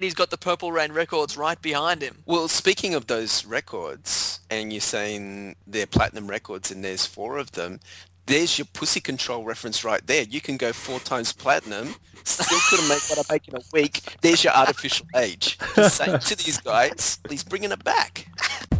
He's got the Purple Rain records right behind him. Well, speaking of those records, and you're saying they're platinum records and there's four of them, there's your pussy control reference right there. You can go four times platinum, still couldn't make what I make in a week. There's your artificial age. Saying to these guys, he's bringing it back.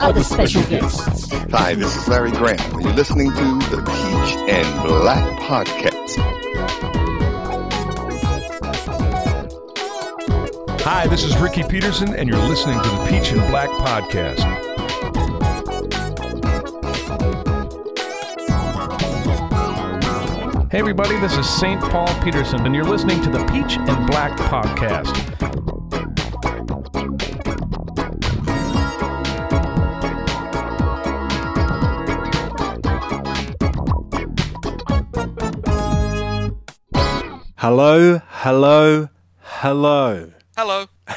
other special guests. Hi, this is Larry Graham, and you're listening to the Peach and Black Podcast. Hi, this is Ricky Peterson, and you're listening to the Peach and Black Podcast. Hey, everybody, this is St. Paul Peterson, and you're listening to the Peach and Black Podcast. Hello, hello, hello. Hello.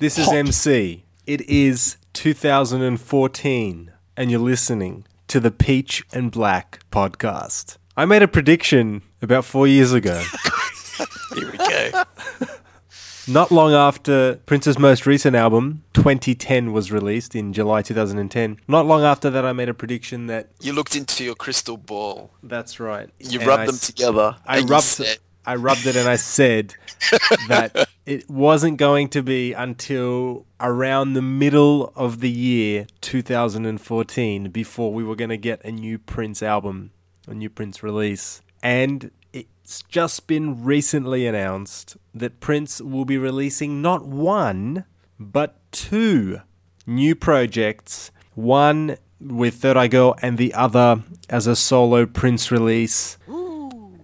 This is MC. It is 2014, and you're listening to the Peach and Black podcast. I made a prediction about four years ago, Here we go. not long after Prince's most recent album, 2010, was released in July 2010. Not long after that, I made a prediction that You looked into your crystal ball. that's right. You And rubbed I them together. I rubbed said- I rubbed it and I said that it wasn't going to be until around the middle of the year 2014 before we were going to get a new Prince album, a new Prince release. And it's just been recently announced that Prince will be releasing not one, but two new projects. One with Third Eye Girl and the other as a solo Prince release.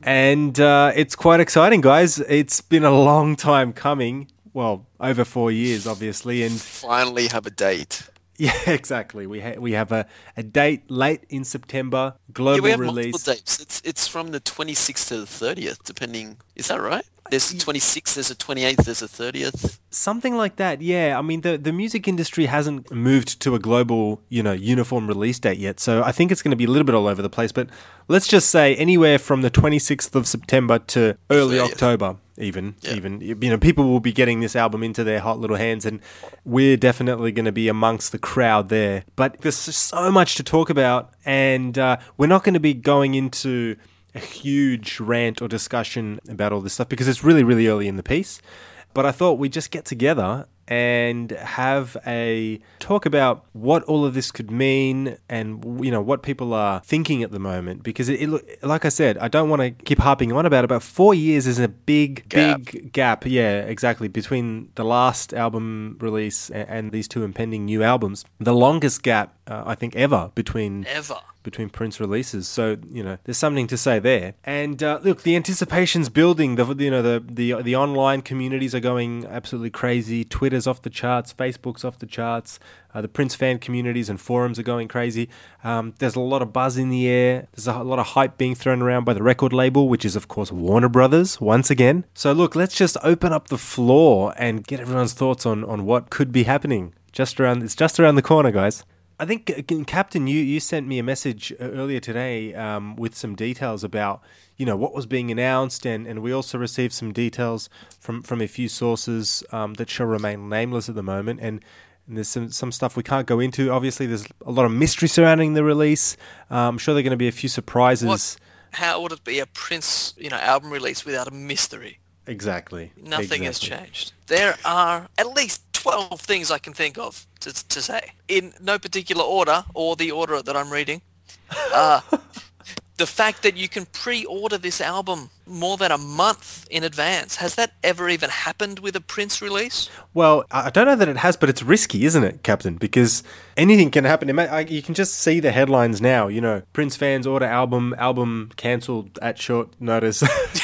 And uh, it's quite exciting, guys. It's been a long time coming. Well, over four years, obviously. And finally have a date. Yeah, exactly. We, ha- we have a, a date late in September, global yeah, we have release. multiple dates. It's it's from the 26th to the 30th, depending. Is that right? There's a 26th, there's a 28th, there's a 30th. Something like that, yeah. I mean, the, the music industry hasn't moved to a global, you know, uniform release date yet. So I think it's going to be a little bit all over the place. But let's just say anywhere from the 26th of September to early 30th. October, even. Yeah. Even, you know, people will be getting this album into their hot little hands, and we're definitely going to be amongst the crowd there. But there's so much to talk about, and uh, we're not going to be going into a huge rant or discussion about all this stuff because it's really, really early in the piece. But I thought we'd just get together and have a talk about what all of this could mean and you know what people are thinking at the moment because it, it like I said I don't want to keep harping on about it but 4 years is a big Gap. big gap yeah exactly between the last album release and, and these two impending new albums the longest gap uh, I think ever between Ever. between Prince releases. So you know, there's something to say there. And uh, look, the anticipation's building. The you know the the the online communities are going absolutely crazy. Twitter's off the charts. Facebook's off the charts. Uh, the Prince fan communities and forums are going crazy. Um, there's a lot of buzz in the air. There's a lot of hype being thrown around by the record label, which is of course Warner Brothers once again. So look, let's just open up the floor and get everyone's thoughts on on what could be happening. Just around, it's just around the corner, guys. I think, uh, Captain, you, you sent me a message uh, earlier today um, with some details about, you know, what was being announced, and, and we also received some details from, from a few sources um, that shall remain nameless at the moment, and, and there's some, some stuff we can't go into. Obviously, there's a lot of mystery surrounding the release. Um, I'm sure there are going to be a few surprises. What? How would it be a Prince, you know, album release without a mystery? Exactly. Nothing has changed. There are at least 12 things I can think of to, to say in no particular order or the order that I'm reading. Uh, The fact that you can pre-order this album more than a month in advance, has that ever even happened with a Prince release? Well, I I don't know that it has, but it's risky, isn't it, Captain? Because anything can happen. You can just see the headlines now. You know, Prince fans order album, album cancelled at short notice.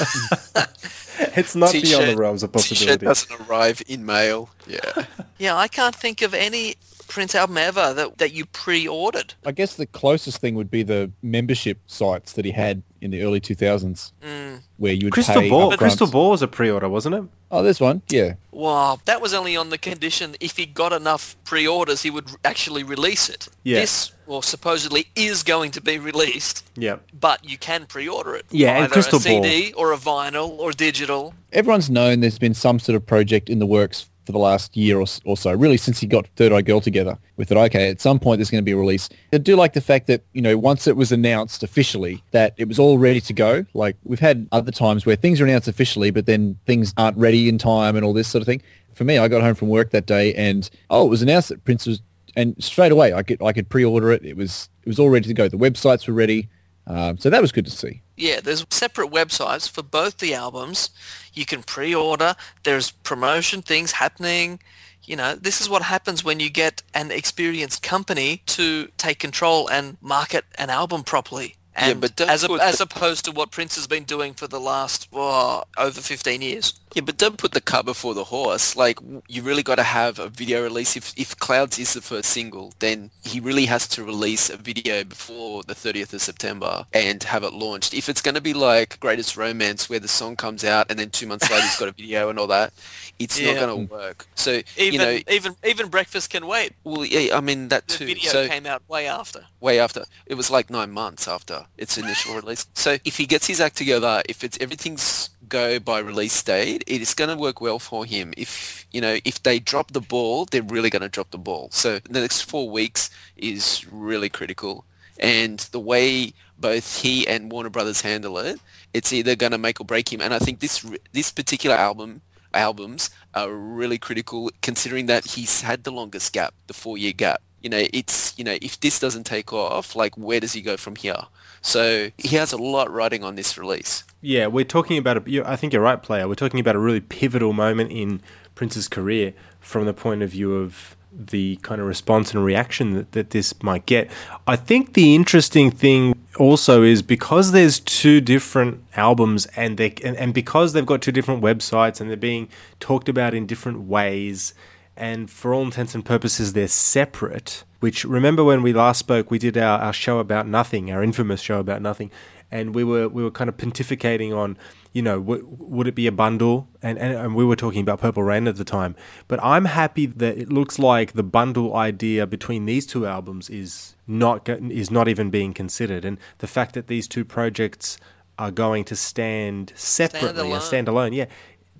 it's not beyond the realms of possibility. T-shirt doesn't arrive in mail. Yeah. Yeah, I can't think of any Prince album ever that, that you pre-ordered. I guess the closest thing would be the membership sites that he had in the early 2000s, mm. where you would Crystal pay Ball. Crystal Ball was a pre-order, wasn't it? Oh, there's one. Yeah. Wow, that was only on the condition if he got enough pre-orders, he would actually release it. Yeah. This, well, supposedly is going to be released, Yeah. but you can pre-order it. Yeah, and Either Crystal a CD or a vinyl or digital. Everyone's known there's been some sort of project in the works for the last year or, or so, really since he got Third Eye Girl together with it. Okay, at some point there's going to be a release. I do like the fact that, you know, once it was announced officially that it was all ready to go, like we've had other times where things are announced officially, but then things aren't ready in time and all this sort of thing. For me, I got home from work that day and, oh, it was announced that Prince was, and straight away I could, I could pre-order it. It was, it was all ready to go. The websites were ready. Um, so that was good to see. Yeah, there's separate websites for both the albums. You can pre-order. There's promotion things happening. You know, this is what happens when you get an experienced company to take control and market an album properly. Yeah, but as, a, as opposed to what Prince has been doing for the last oh, over 15 years. Yeah, but don't put the cart before the horse. Like, you really got to have a video release. If, if Clouds is the first single, then he really has to release a video before the 30th of September and have it launched. If it's going to be like Greatest Romance, where the song comes out and then two months later he's got a video and all that, it's Yeah. not going to work. So, Even you know, even even Breakfast Can Wait. well, yeah, I mean, that The too. video so, came out way after. way after. It was like nine months after its initial release. So if he gets his act together, if it's everything's go by release date, it is going to work well for him. If you know, if they drop the ball, they're really going to drop the ball. So the next four weeks is really critical, and the way both he and Warner Brothers handle it, it's either going to make or break him. And I think this this particular album albums are really critical considering that he's had the longest gap, the four year gap. You know, it's you know, if this doesn't take off, like where does he go from here? So he has a lot riding on this release. Yeah, we're talking about a. I think you're right, player. We're talking about a really pivotal moment in Prince's career from the point of view of the kind of response and reaction that, that this might get. I think the interesting thing also is because there's two different albums and they and, and because they've got two different websites and they're being talked about in different ways and for all intents and purposes they're separate which remember when we last spoke we did our, our show about nothing our infamous show about nothing and we were we were kind of pontificating on you know w- would it be a bundle? And, and and we were talking about purple rain at the time. But i'm happy that it looks like the bundle idea between these two albums is not is not even being considered. And the fact that these two projects are going to stand separately and Standalone. stand alone yeah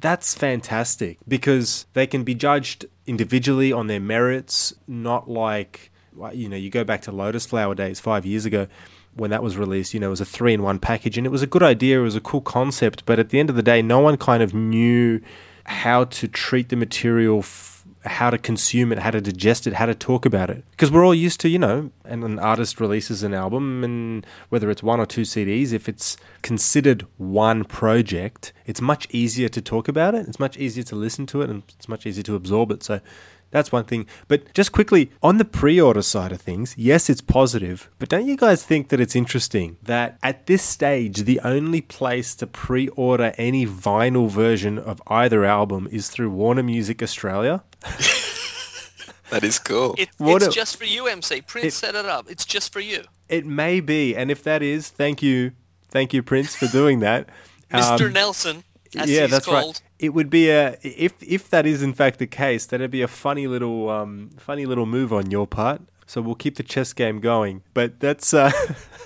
that's fantastic. Because they can be judged individually on their merits, not like, you know, you go back to Lotus Flower Days five years ago when that was released, you know, it was a three in one package and it was a good idea, it was a cool concept, but at the end of the day, no one kind of knew how to treat the material. F- how to consume it, how to digest it, how to talk about it. Because we're all used to, you know, and an artist releases an album, and whether it's one or two CDs, if it's considered one project, it's much easier to talk about it. It's much easier to listen to it, and it's much easier to absorb it. So that's one thing. But just quickly, on the pre order side of things, yes, it's positive, but don't you guys think that it's interesting that at this stage, the only place to pre order any vinyl version of either album is through Warner Music Australia? That is cool. It, What it's a- just for you, MC. Prince It- set it up. It's just for you. It may be, and if that is, thank you, thank you, Prince, for doing that. Mr. Um, Nelson, as yeah, that's called. right. It would be a if if that is in fact the case, that'd be a funny little um funny little move on your part. So we'll keep the chess game going. But that's uh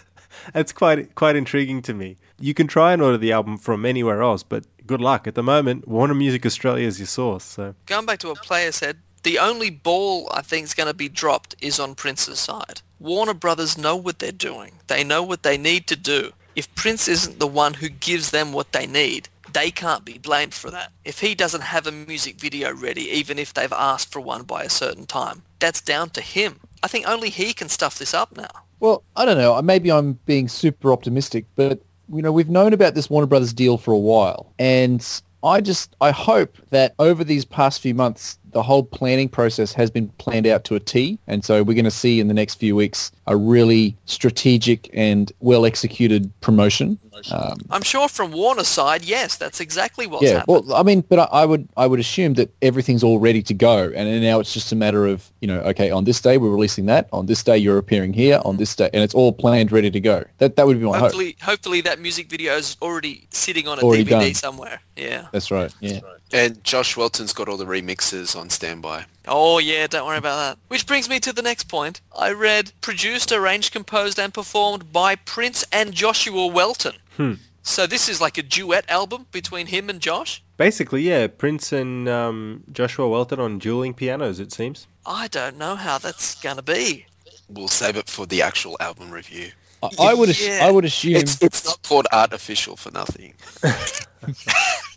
that's quite quite intriguing to me. You can try and order the album from anywhere else, but good luck. At the moment, Warner Music Australia is your source. So Going back to what player said, the only ball I think is going to be dropped is on Prince's side. Warner Brothers know what they're doing. They know what they need to do. If Prince isn't the one who gives them what they need, they can't be blamed for that. If he doesn't have a music video ready, even if they've asked for one by a certain time, that's down to him. I think only he can stuff this up now. Well, I don't know. Maybe I'm being super optimistic, but you know, we've known about this Warner Brothers deal for a while, and I just I hope that over these past few months, the whole planning process has been planned out to a T, and so we're going to see in the next few weeks a really strategic and well executed promotion. Um, I'm sure from Warner's side, yes, that's exactly what's yeah, happened. well, I mean, but I, I would I would assume that everything's all ready to go, and then now it's just a matter of you know, okay, on this day we're releasing that, on this day you're appearing here, on this day, and it's all planned, ready to go. That that would be my hope. hopefully, hopefully that music video is already sitting on a Already DVD done. somewhere. Yeah. That's right. Yeah. And Josh Welton's got all the remixes on standby. Oh yeah, don't worry about that. Which brings me to the next point. I read produced, arranged, composed, and performed by Prince and Joshua Welton. Hmm. So this is like a duet album between him and Josh. Basically, yeah, Prince and um, Joshua Welton on dueling pianos. It seems. I don't know how that's gonna be. We'll save it for the actual album review. I, I would ass- Yeah. I would assume It's, it's not called artificial for nothing.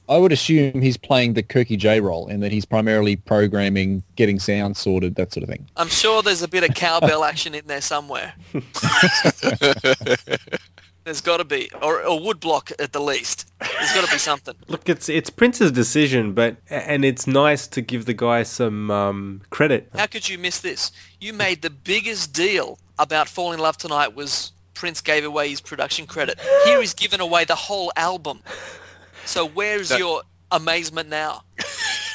I would assume he's playing the Kirky J role, and that he's primarily programming, getting sound sorted, that sort of thing. I'm sure there's a bit of cowbell action in there somewhere. There's got to be, or, or woodblock at the least. There's got to be something. Look, it's it's Prince's decision, but and it's nice to give the guy some um, credit. How could you miss this? You made the biggest deal about Fall in Love Tonight was Prince gave away his production credit. Here he's given away the whole album. So where's your amazement now?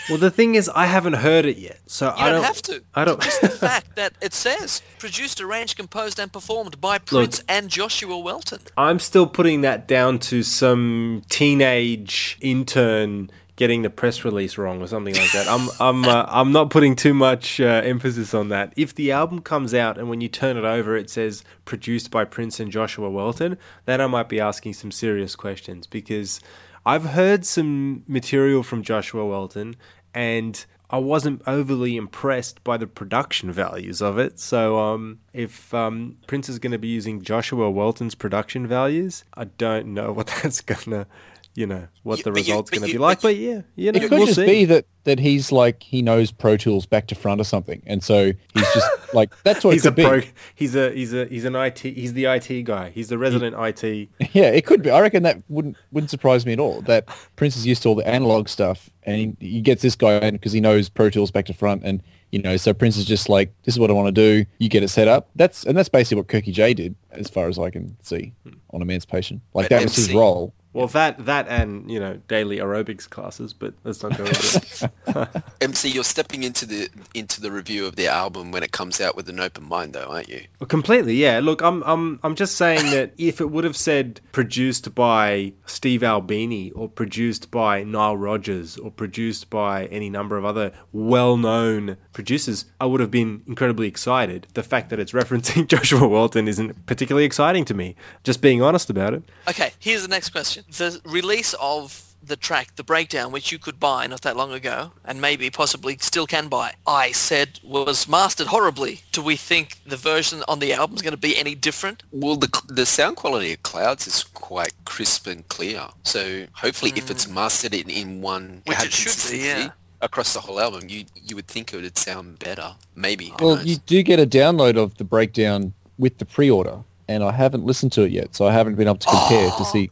Well, the thing is, I haven't heard it yet, so You I don't don't have to. I don't. Just the fact that it says produced, arranged, composed, and performed by Prince and Joshua Welton. I'm still putting that down to some teenage intern getting the press release wrong or something like that. I'm I'm uh, I'm not putting too much uh, emphasis on that. If the album comes out and when you turn it over it says produced by Prince and Joshua Welton, then I might be asking some serious questions because I've heard some material from Joshua Welton and I wasn't overly impressed by the production values of it. So, um, if um, Prince is going to be using Joshua Welton's production values, I don't know what that's gonna, you know, what You- the result's going to be like. but But yeah, you know, It could we'll just see. be that, that he's like he knows Pro Tools back to front or something, and so he's just like that's what he's it a could be. pro. He's a he's a he's an IT. He's the IT guy. He's the resident IT. Yeah, it could be. I reckon that wouldn't wouldn't surprise me at all. That Prince is used to all the analog stuff, and he, he gets this guy in because he knows Pro Tools back to front, and you know, so Prince is just like, "This is what I want to do." You get it set up. That's and that's basically what Kirky J did, as far as I can see, hmm. on Emancipation. Like But that was his role. Well, that that and you know daily aerobics classes, but let's not go into it. MC, you're stepping into the into the review of the album when it comes out with an open mind, though, aren't you? Well, completely, yeah. Look, I'm I'm I'm just saying that if it would have said produced by Steve Albini or produced by Nile Rodgers or produced by any number of other well-known producers, I would have been incredibly excited. The fact that it's referencing Joshua Welton isn't particularly exciting to me. Just being honest about it. Okay, here's the next question. The release of the track, the breakdown, which you could buy not that long ago, and maybe possibly still can buy, I said was mastered horribly. Do we think the version on the album is going to be any different? Well, the the sound quality of Clouds is quite crisp and clear. So hopefully, if it's mm. mastered in, in one Which it should be, yeah. across the whole album, you you would think it would sound better. Maybe. Well, knows? you do get a download of the breakdown with the pre-order, and I haven't listened to it yet, so I haven't been able to compare to oh. see.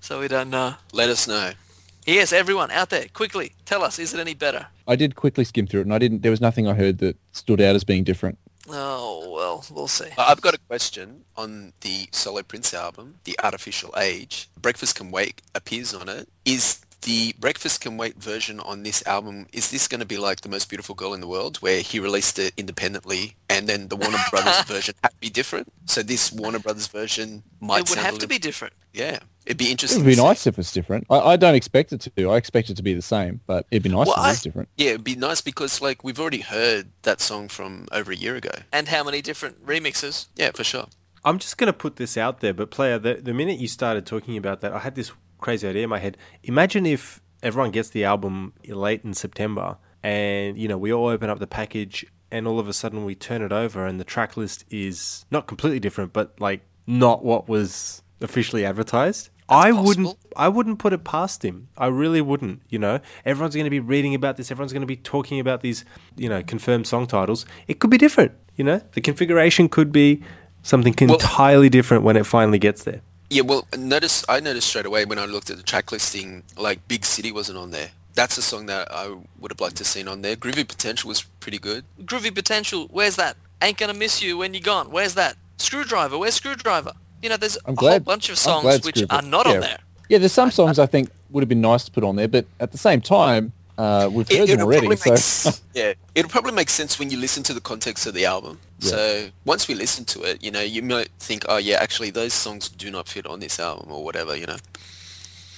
So we don't know. Let us know. Yes, everyone out there, quickly tell us, is it any better? I did quickly skim through it, and I didn't. There was nothing I heard that stood out as being different. Oh well, we'll see. Uh, I've got a question on the Solo Prince album, The Artificial Age. Breakfast Can Wait appears on it. Is the Breakfast Can Wait version on this album, is this going to be like The Most Beautiful Girl in the World, where he released it independently and then the Warner Brothers version had to be different? So this Warner Brothers version might it would sound a have to be different. Yeah, it'd be interesting. It'd be to see. nice if it's different. I, I don't expect it to. I expect it to be the same, but it'd be nice Well, if I- it different. Yeah, it'd be nice because like we've already heard that song from over a year ago. And how many different remixes? Yeah, for sure. I'm just going to put this out there, but player, the, the minute you started talking about that, I had this crazy idea in my head. Imagine if everyone gets the album late in September and, you know, we all open up the package and all of a sudden we turn it over and the track list is not completely different, but like not what was officially advertised. I wouldn't. I wouldn't put it past him. I really wouldn't, you know. Everyone's going to be reading about this. Everyone's going to be talking about these, you know, confirmed song titles. It could be different, you know. The configuration could be something entirely different when it finally gets there. Yeah, well, notice I noticed straight away when I looked at the track listing, like Big City wasn't on there. That's a song that I would have liked to have seen on there. Groovy Potential was pretty good. Groovy Potential, where's that? Ain't Gonna Miss You When You're Gone, where's that? Screwdriver, where's Screwdriver? You know, there's I'm a glad. whole bunch of songs which Screwdriver- are not yeah. on there. Yeah, there's some songs I think would have been nice to put on there, but at the same time, uh, we've heard them it'll already. So make yeah, it'll probably make sense when you listen to the context of the album. So once we listen to it, you know, you might think, oh yeah, actually those songs do not fit on this album or whatever, you know.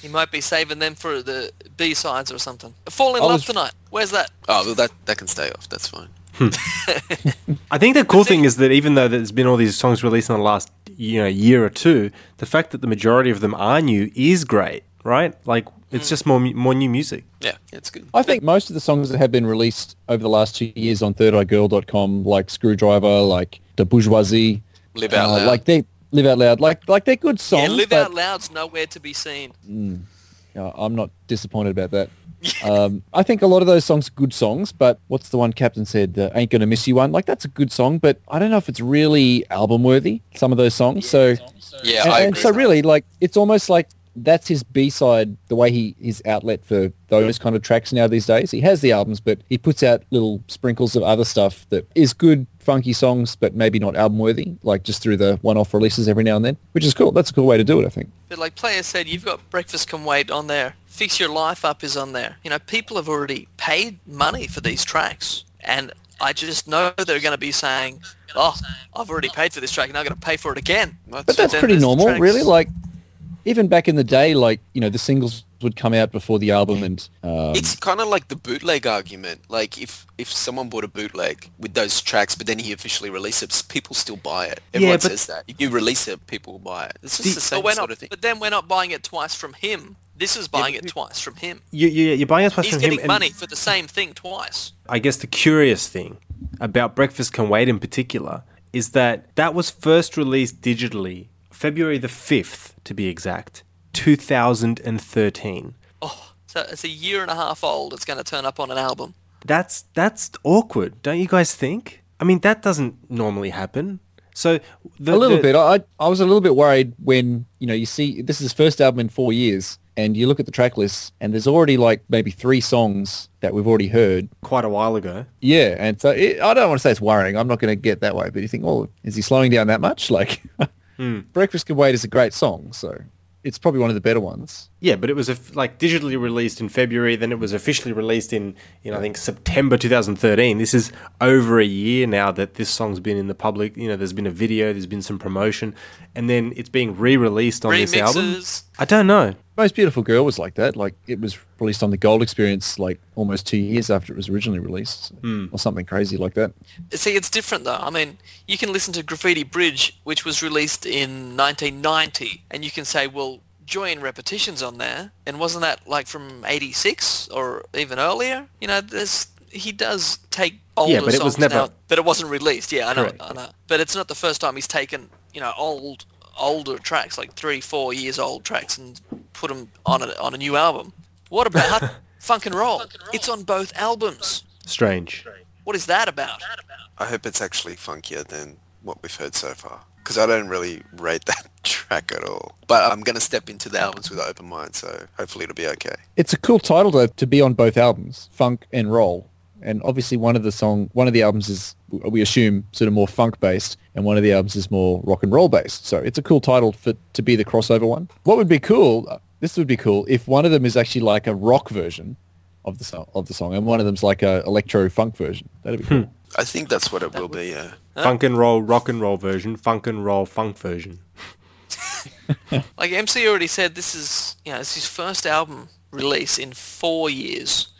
You might be saving them for the B-sides or something. Fall in I Love was- Tonight, where's that? Oh, well, that that can stay off. That's fine. I think the cool thing is that even though there's been all these songs released in the last you know year or two, the fact that the majority of them are new is great, right? Like it's just more more new music. Yeah, it's good. I think most of the songs that have been released over the last two years on thirdeyeGirl.com, like Screwdriver, like The Bourgeoisie, Live Out uh, Loud. like they live out loud, like like they're good songs. yeah, Live but, Out Loud's nowhere to be seen. Uh, I'm not disappointed about that. um, I think a lot of those songs are good songs, but what's the one Captain said? Uh, Ain't gonna miss you one. Like that's a good song, but I don't know if it's really album worthy. Some of those songs. So Yeah, and, I and so really, like it's almost like that's his B side. The way he his outlet for those kind of tracks now these days. He has the albums, but he puts out little sprinkles of other stuff that is good, funky songs, but maybe not album worthy. Like just through the one-off releases every now and then, which is cool. That's a cool way to do it, I think. But like Player said, you've got Breakfast Can Wait on there. Fix Your Life Up is on there. You know, people have already paid money for these tracks. And I just know they're going to be saying, oh, I've already paid for this track and I'm going to pay for it again. That's- But that's pretty normal, really. Like even back in the day, like you know, the singles would come out before the album, and um, it's kind of like the bootleg argument. Like if if someone bought a bootleg with those tracks, but then he officially released it, people still buy it. Everyone but- says that. If you release it, people will buy it. It's just The- the same But, sort not, of thing. but then we're not buying it twice from him. This is buying it twice from him. You, you, you're buying us He's from getting him. and money for the same thing twice. I guess the curious thing about Breakfast Can Wait in particular is that that was first released digitally February the 5th, to be exact, 2013. Oh, so it's a year and a half old. It's going to turn up on an album. That's that's awkward, don't you guys think? I mean, that doesn't normally happen. So the, a little the- bit. I I was a little bit worried when you know you see this is his first album in four years, and you look at the track list, and there's already like maybe three songs that we've already heard. quite a while ago. Yeah, and so it, I don't want to say it's worrying. I'm not going to get that way, but you think, oh, is he slowing down that much? Like, Mm. Breakfast Can Wait is a great song, so it's probably one of the better ones. Yeah, but it was a, like digitally released in February, then it was officially released in, you know, I think September 2013. This is over a year now that this song's been in the public. You know, there's been a video, there's been some promotion, and then it's being re-released on this album. I don't know. Most Beautiful Girl was like that. Like it was released on the Gold Experience like almost two years after it was originally released, hmm. or something crazy like that. See, it's different though. I mean, you can listen to Graffiti Bridge, which was released in 1990, and you can say, well, Joy and Repetition's on there, and wasn't that like from 86 or even earlier? You know, there's he does take older Yeah, but it was songs never- now, but it wasn't released. Yeah, I know, Correct. I know. But it's not the first time he's taken, you know, old, older tracks, like three, four years old tracks, and put them on a on a new album. What about Funk and Roll? It's on both albums. Strange. What is that about? I hope it's actually funkier than what we've heard so far. Because I don't really rate that track at all. But I'm going to step into the albums with an open mind, so hopefully it'll be okay. It's a cool title though to be on both albums, Funk and Roll. And obviously one of the song, one of the albums is, we assume, sort of more funk based, and one of the albums is more rock and roll based. So it's a cool title for to be the crossover one. What would be cool? uh, This would be cool if one of them is actually like a rock version of the song, of the song, and one of them's like a electro funk version. That'd be cool. I think that's what it will be, yeah. Funk and roll, rock and roll version, funk and roll, funk version. Like MC already said, this is you know it's his first album release in four years,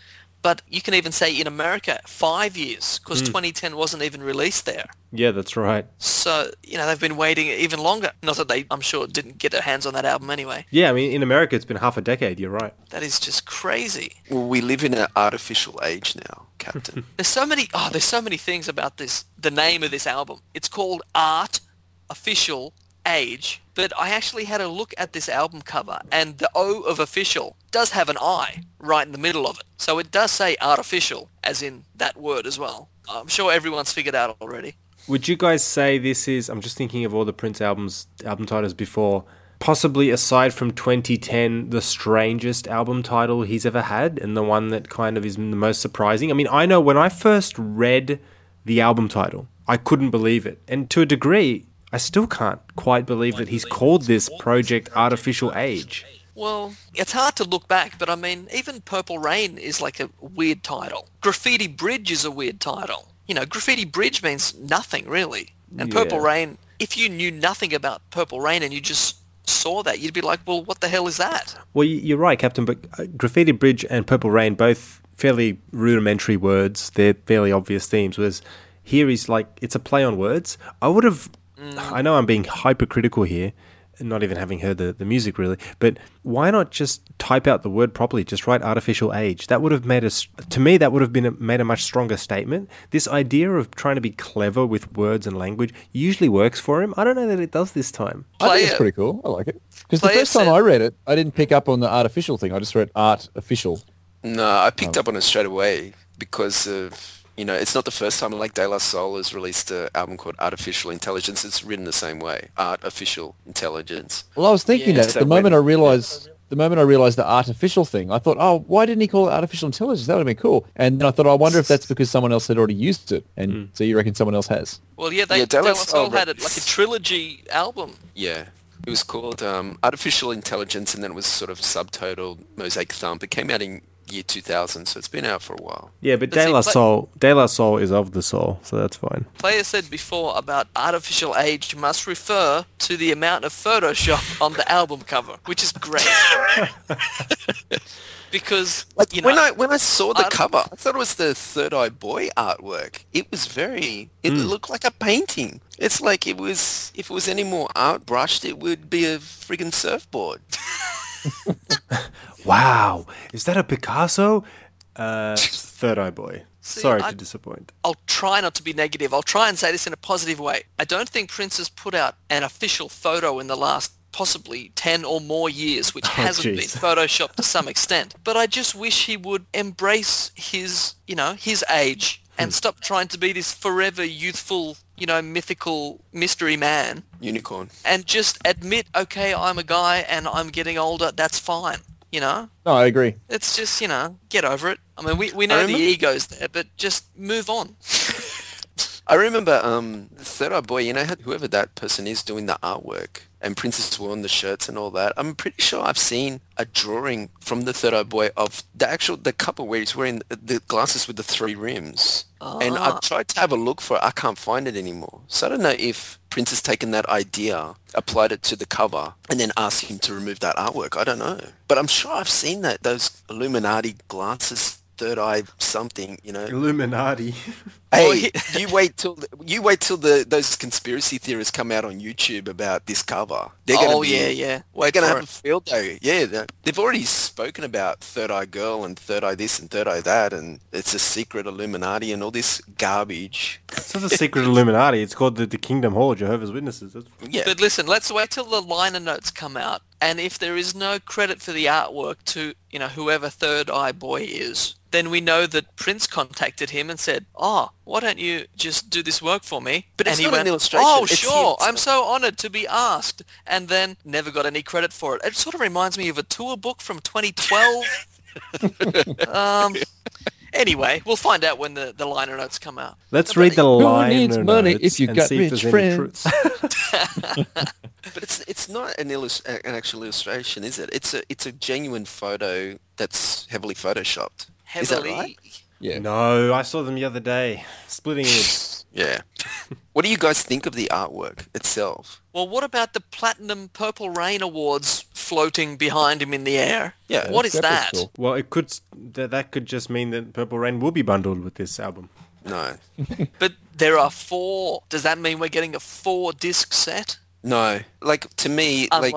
but you can even say in America five years because hmm. 2010 wasn't even released there. Yeah, that's right. So you know they've been waiting even longer. Not that they, I'm sure, didn't get their hands on that album anyway. Yeah, I mean, in America, it's been half a decade. You're right. That is just crazy. Well, we live in an artificial age now, Captain. There's so many. Oh, there's so many things about this. The name of this album. It's called Art Official Age. But I actually had a look at this album cover, and the O of official does have an I right in the middle of it. So it does say artificial, as in that word as well. I'm sure everyone's figured out already. Would you guys say this is? I'm just thinking of all the Prince albums, album titles before. Possibly aside from 2010, the strangest album title he's ever had, and the one that kind of is the most surprising. I mean, I know when I first read the album title, I couldn't believe it, and to a degree, I still can't quite believe that he's called this project Artificial Age. Well, it's hard to look back, but I mean, even Purple Rain is like a weird title. Graffiti Bridge is a weird title. You know, Graffiti Bridge means nothing really. And Purple Rain, if you knew nothing about Purple Rain and you just saw that, you'd be like, well, what the hell is that? Well, you're right, Captain, but uh, Graffiti Bridge and Purple Rain, both fairly rudimentary words. They're fairly obvious themes. Whereas here he's like, it's a play on words. I would have, I know I'm being hypercritical here, not even having heard the, the music really, but why not just type out the word properly? Just write artificial age. That would have made us, to me, that would have been a, made a much stronger statement. This idea of trying to be clever with words and language usually works for him. I don't know that it does this time. I think it's pretty cool. I like it. Because the Player first time said- I read it, I didn't pick up on the artificial thing. I just read art official. No, I picked um, up on it straight away because of you know it's not the first time like De La Soul has released an album called Artificial Intelligence. It's written the same way, Artificial Intelligence. Well, I was thinking Yeah, that so the moment when- I realized the moment I realized the artificial thing, I thought, oh, why didn't he call it artificial intelligence? That would have been cool. And then I thought, I wonder if that's because someone else had already used it. And so you reckon someone else has? Well, yeah, they, Yeah, De La De La Soul Soul had it like a trilogy album. Yeah. It was called um, Artificial Intelligence and then it was sort of subtitled Mosaic Thump. It came out in year 2000, so it's been out for a while. Yeah, but But De La but- Soul, De La Soul is of the soul, so that's fine. Player said before about artificial age must refer to the amount of Photoshop on the album cover, which is great. because Like you know, when I when I saw the art- cover, I thought it was the Third Eye Boy artwork. It was very. It Hmm. looked like a painting. It's like it was. If it was any more art brushed, it would be a friggin' surfboard. Wow, is that a Picasso? Uh, Third Eye Boy. Sorry I- to disappoint. I'll try not to be negative. I'll try and say this in a positive way. I don't think Prince has put out an official photo in the last possibly 10 or more years, which hasn't been jeez. photoshopped to some extent. But I just wish he would embrace his, you know, his age and stop trying to be this forever youthful, you know, mythical mystery man Unicorn. and just admit, okay, I'm a guy and I'm getting older. That's fine. You know, No, I agree. it's just, you know, get over it. I mean, we, we know the ego's there, but just move on. I remember um, the Third Eye Boy. You know, whoever that person is doing the artwork, and Princess worn the shirts and all that. I'm pretty sure I've seen a drawing from the Third Eye Boy of the actual the couple where he's wearing the glasses with the three rims. And Ah. I've tried to have a look for it. I can't find it anymore. So I don't know if Prince has taken that idea, applied it to the cover, and then asked him to remove that artwork. I don't know. But I'm sure I've seen that those Illuminati glasses, third eye something, you know. Illuminati. Hey, you wait till the, you wait till the those conspiracy theorists come out on YouTube about this cover. They're gonna oh, be, yeah, yeah. They're gonna for have a field day. Yeah, they- they've already spoken about Third Eye Girl and Third Eye this and Third Eye that, and it's a secret Illuminati and all this garbage. It's not the secret Illuminati. It's called the, the Kingdom Hall, Jehovah's Witnesses. That's, Yeah, But listen, let's wait till the liner notes come out, and if there is no credit for the artwork to, you know, whoever Third Eye Boy is, then we know that Prince contacted him and said, "Oh, why don't you just do this work for me?" But and it's he not an illustration, "Oh, it's sure, him. I'm so honoured to be asked," and then never got any credit for it. It sort of reminds me of a tour book from 2012. um. Anyway, we'll find out when the, the liner notes come out. let's read the line needs money if you and got see if rich there's any friends? truths. but it's it's not an illus- an actual illustration, is it? It's a it's a genuine photo that's heavily photoshopped. Is that Heavily. right? Yeah. no, I saw them the other day. Splitting it. Yeah. what do you guys think of the artwork itself? Well, what about the Platinum Purple Rain Awards floating behind him in the air? Yeah, What is That that? cool. Well, it could that, that could just mean that Purple Rain will be bundled with this album. No. But there are four. Does that mean we're getting a four disc set? No. Like to me, like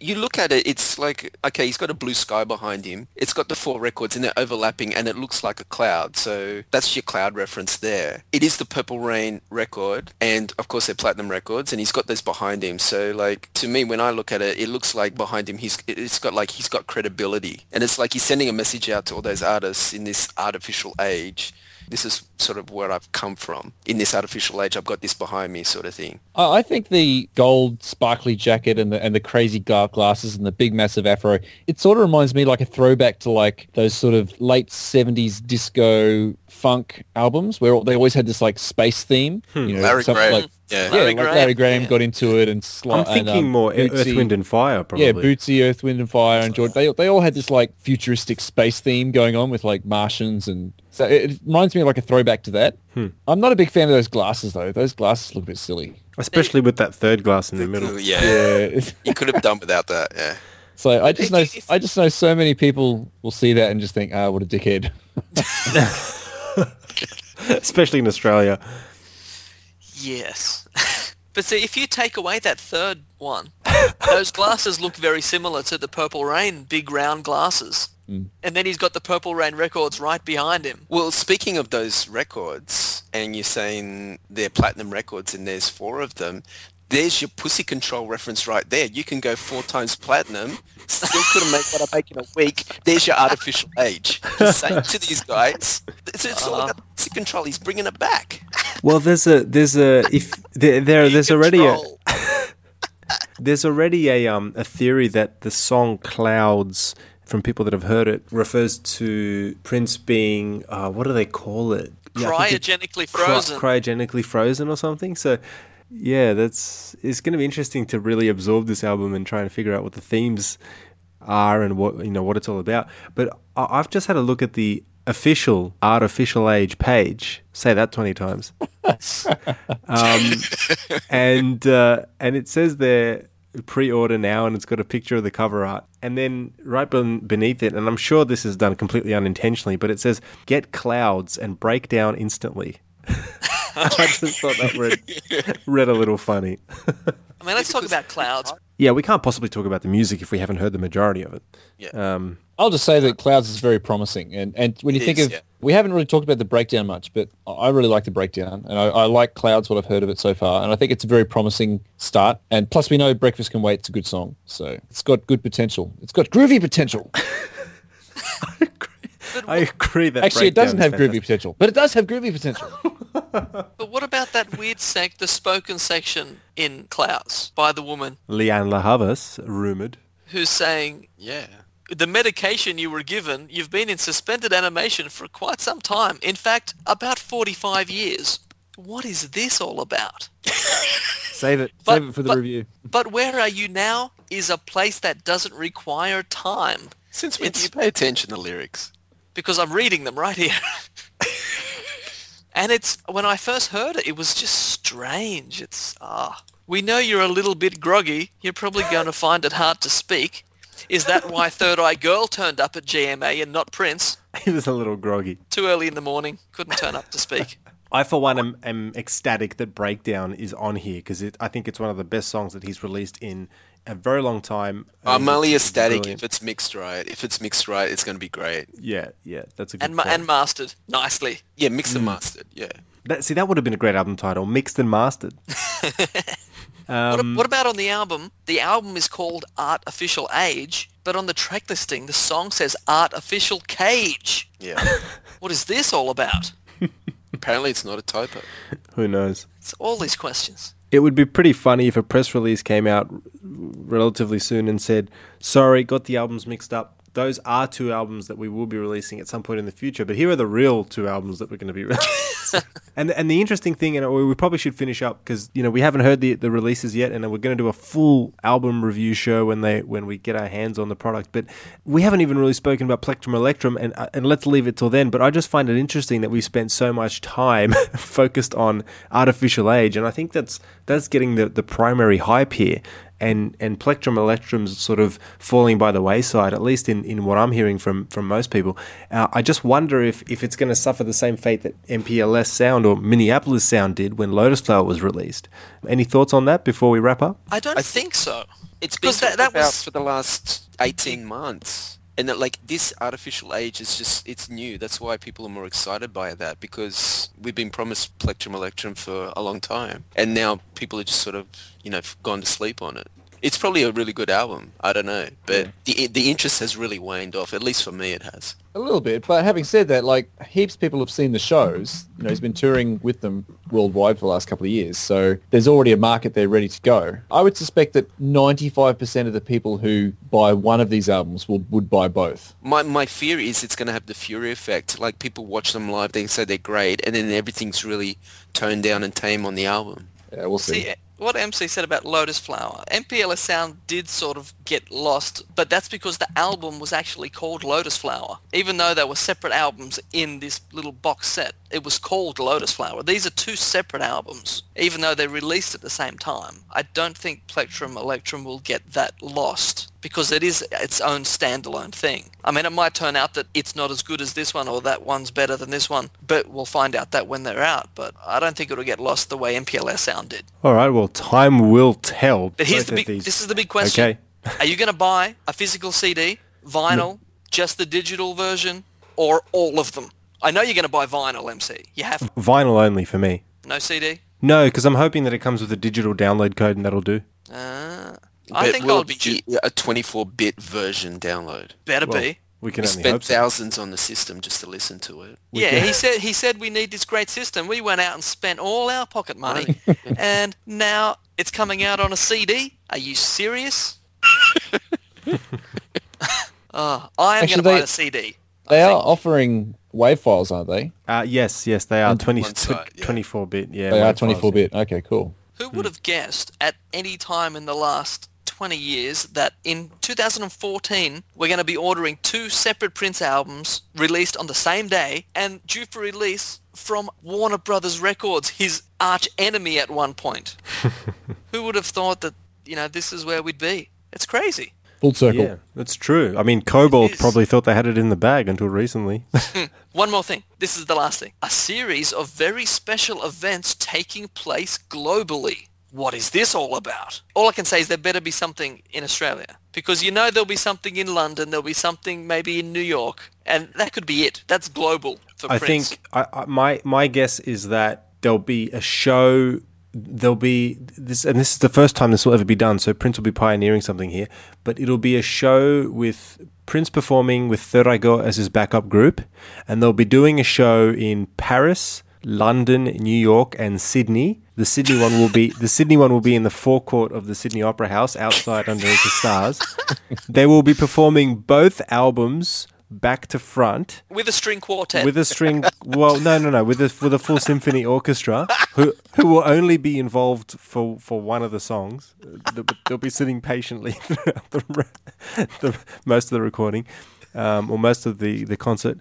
you look at it, it's like okay, he's got a blue sky behind him. It's got the four records and they're overlapping, and it looks like a cloud. So that's your cloud reference there. It is the Purple Rain record, and of course they're platinum records, and he's got those behind him. So like to me, when I look at it, it looks like behind him, he's it's got like he's got credibility, and it's like he's sending a message out to all those artists in this artificial age. This is sort of where I've come from in this artificial age. I've got this behind me, sort of thing. I I think the gold sparkly jacket and the and the crazy glasses and the big massive afro, it sort of reminds me like a throwback to like those sort of late seventies disco funk albums where they always had this like space theme. Hmm. You know, Larry something Graham. like Yeah. yeah, Larry like Graham, Larry Graham yeah. got into it and sli- I'm and, thinking um, more Earth, Wind, and Fire, probably. Yeah, Bootsy, Earth, Wind and Fire, and George. They they all had this like futuristic space theme going on with like Martians, and so it, it reminds me of like a throwback to that. I'm not a big fan of those glasses though. Those glasses look a bit silly. Especially with that third glass in the middle. Yeah. Yeah. You could have done without that. Yeah. so I just know I just know so many people will see that and just think, ah, what a dickhead. Especially in Australia. Yes. but see, if you take away that third one, those glasses look very similar to the Purple Rain big round glasses. Mm. And then he's got the Purple Rain records right behind him. Well, speaking of those records, and you're saying they're platinum records and there's four of them, there's your pussy control reference right there. You can go four times platinum, still couldn't make what I make in a week. There's your artificial age. Saying to these guys, it's, it's all about pussy control. He's bringing it back. Well, there's a there's a if there, there there's already a there's already a um a theory that the song Clouds from people that have heard it refers to Prince being uh, what do they call it? Yeah, cryogenically cry- frozen. cryogenically frozen or something. So yeah, that's it's going to be interesting to really absorb this album and try and figure out what the themes are and what you know what it's all about. But I- I've just had a look at the official artificial age page. Say that twenty times. um, and uh, and it says there pre-order now, and it's got a picture of the cover art, and then right beneath it, and I'm sure this is done completely unintentionally, but it says "Get clouds and break down instantly." I just thought that read, read a little funny. I mean, let's talk about clouds. Yeah, we can't possibly talk about the music if we haven't heard the majority of it. Yeah. Um, I'll just say that Clouds is very promising, and and when you think is, of, yeah. we haven't really talked about the breakdown much, but I I really like the breakdown, and I, I like Clouds, what I've heard of it so far, and I think it's a very promising start. And plus, we know Breakfast Can Wait; it's a good song, so it's got good potential. It's got groovy potential. I agree I agree that Actually, it doesn't have breakdown is groovy potential, but it does have groovy potential. But what about that weird sec, the spoken section in Clouds by the woman Lianne La Havas, rumored. who's saying, Yeah. the medication you were given, you've been in suspended animation for quite some time. In fact, about 45 years. What is this all about? Save it, But- save it for the but- review. But where are you now is a place that doesn't require time. Since when do you pay attention to lyrics? because I'm reading them right here. and it's when I first heard it, it was just strange. It's ah, we know you're a little bit groggy. You're probably going to find it hard to speak. Is that why Third Eye Girl turned up at GMA and not Prince? He was a little groggy. Too early in the morning, couldn't turn up to speak. I, for one, am, am ecstatic that Breakdown is on here because I think it's one of the best songs that he's released in a very long time. I'm only it's ecstatic if it's mixed right. If it's mixed right, it's going to be great. Yeah, yeah, that's a good And ma- point. and mastered nicely. Yeah, mixed and hmm. mastered. Yeah. That, see, that would have been a great album title, Mixed and Mastered. what, um, what about on the album? The album is called Art Official Age, but on the track listing, the song says Art Official Cage. Yeah. What is this all about? Apparently it's not a typo. Who knows? It's all these questions. It would be pretty funny if a press release came out r- relatively soon and said, "Sorry, got the albums mixed up. Those are two albums that we will be releasing at some point in the future, but here are the real two albums that we're going to be releasing." and and the interesting thing, and we probably should finish up because you know we haven't heard the the releases yet, and we're going to do a full album review show when they when we get our hands on the product. But we haven't even really spoken about Plectrum Electrum, and uh, and let's leave it till then. But I just find it interesting that we spent so much time focused on artificial age, and I think that's that's getting the the primary hype here and and Plectrum Electrum's sort of falling by the wayside, at least in, in what I'm hearing from from most people. Uh, I just wonder if if it's going to suffer the same fate that MPLS Sound or Minneapolis Sound did when Lotus Flower was released. Any thoughts on that before we wrap up? I don't I think so. It's been Because that, talked that about was for the last 18 months. And that like this artificial age is just, it's new. That's why people are more excited by that because we've been promised Plectrum Electrum for a long time. And now people are just sort of, you know, gone to sleep on it. It's probably a really good album. I don't know, but the the interest has really waned off. At least for me, it has. A little bit, but having said that, like heaps of people have seen the shows. You know, he's been touring with them worldwide for the last couple of years, so there's already a market there ready to go. I would suspect that 95% of the people who buy one of these albums will would buy both. My my fear is it's going to have the Fury effect. Like people watch them live, they say they're great, and then everything's really toned down and tame on the album. Yeah, we'll see. See, what MC said about Lotus Flower, MPLS Sound did sort of get lost, but that's because the album was actually called Lotus Flower. Even though they were separate albums in this little box set, it was called Lotus Flower. These are two separate albums, even though they're released at the same time. I don't think Plectrum Electrum will get that lost because it is its own standalone thing. I mean, it might turn out that it's not as good as this one or that one's better than this one, but we'll find out that when they're out. But I don't think it'll get lost the way MPLS Sound did. All right, well, time will tell. But here's the big. these. This is the big question. Okay. Are you going to buy a physical CD, vinyl, just the digital version, or all of them? I know you're going to buy vinyl, MC. You have Vinyl only for me. no CD. No, because I'm hoping that it comes with a digital download code and that'll do. Uh, I But think I'll be be a 24-bit version download. better Well, be. We can We only spent hope so. thousands on the system just to listen to it. Yeah, he said he said we need this great system. We went out and spent all our pocket money, and now it's coming out on a CD. Are you serious? uh, I am going to buy a CD. They are offering WAV files, aren't they? Uh, yes, yes, they are 20, one side, yeah. 24 bit. Yeah, They are 24-bit. Okay, cool. Who would have guessed at any time in the last 20 years that in 2014 we're going to be ordering two separate Prince albums released on the same day and due for release from Warner Brothers Records, his arch enemy at one point? Who would have thought that, you know, this is where we'd be? It's crazy. Full circle. Yeah, that's true. I mean, Cobalt probably thought they had it in the bag until recently. Hmm, one more thing. This is the last thing. A series of very special events taking place globally. What is this all about? All I can say is there better be something in Australia. Because you know there'll be something in London, there'll be something maybe in New York, and that could be it. That's global for I Prince. think I, I, my my guess is that there'll be a show. There'll be this, and this is the first time this will ever be done. So Prince will be pioneering something here, but it'll be a show with Prince performing with Third Eye Girl as his backup group, and they'll be doing a show in Paris, London, New York, and Sydney. The Sydney one will be the Sydney one will be in the forecourt of the Sydney Opera House outside underneath the stars. they will be performing both albums back to front With a string quartet. with a string. Well, no, no, no, with a with a full symphony orchestra who who will only be involved for for one of the songs. They'll, they'll be sitting patiently throughout the, the most of the recording, um, or most of the the concert.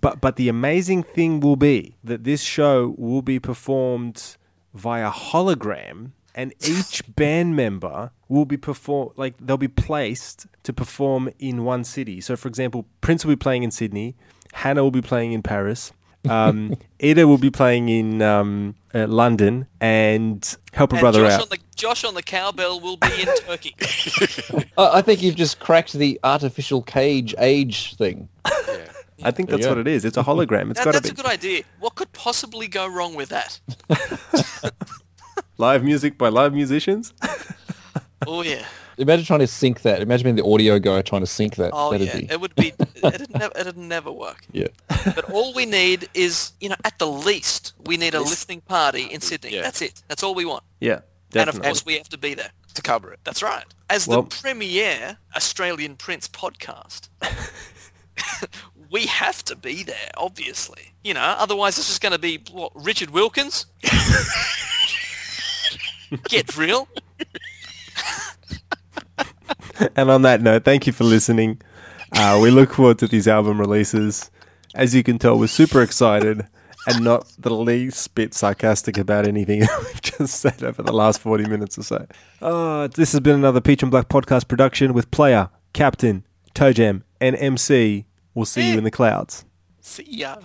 But but the amazing thing will be that this show will be performed via hologram. And each band member will be perform like they'll be placed to perform in one city. So, for example, Prince will be playing in Sydney, Hannah will be playing in Paris, um, Ida will be playing in um, uh, London, and help a and brother Josh out. on the Josh on the cowbell will be in Turkey. I I think you've just cracked the Art Official cage age thing. I think that's Yeah. what it is. It's a hologram. It's That- got to that's be a good idea. What could possibly go wrong with that? live music by live musicians. Oh yeah. Imagine trying to sync that. Imagine being the audio guy trying to sync that. Oh That'd yeah. be It would be. It'd never. It'd never work. yeah. But all we need is, you know, at the least, we need a listening party in Sydney. Yeah. That's it. That's all we want. Yeah, And of course, we have to be there. to cover it. That's right. As Well- the premier Australian Prince podcast, we have to be there, obviously. You know, otherwise it's just going to be, what, Richard Wilkins? Get real. And on that note, thank you for listening. Uh, we look forward to these album releases. As you can tell, we're super excited and not the least bit sarcastic about anything we've just said over the last 40 minutes or so. Uh, this has been another Peach and Black podcast production with player, captain, toe jam, and MC. We'll see you in the clouds. See ya.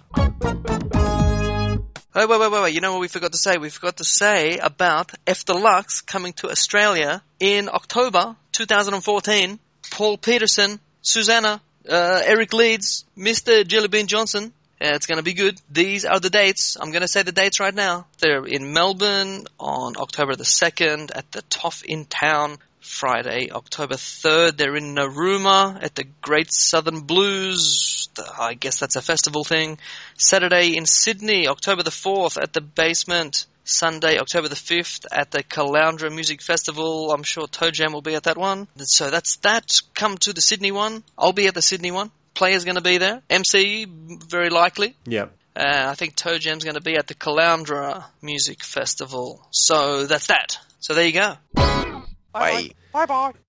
Wait, wait, wait, wait, wait. You know what we forgot to say? We forgot to say about F Deluxe coming to Australia in October 2014. Paul Peterson, Susannah, uh, Eric Leeds, Mr. Jellybean Johnson. Yeah, it's going to be good. These are the dates. I'm going to say the dates right now. They're in Melbourne on October the 2nd at the Toff in Town Friday, October 3rd, they're in Narooma at the Great Southern Blues. I guess that's a festival thing. Saturday in Sydney, October the 4th at the Basement. Sunday, October the 5th at the Caloundra Music Festival. I'm sure Toe Jam will be at that one. So that's that. Come to the Sydney one. I'll be at the Sydney one. Player's going to be there. MC, very likely. Yep. Uh, I think Toe Jam's going to be at the Caloundra Music Festival. So that's that. So there you go. Bye. Bye bye.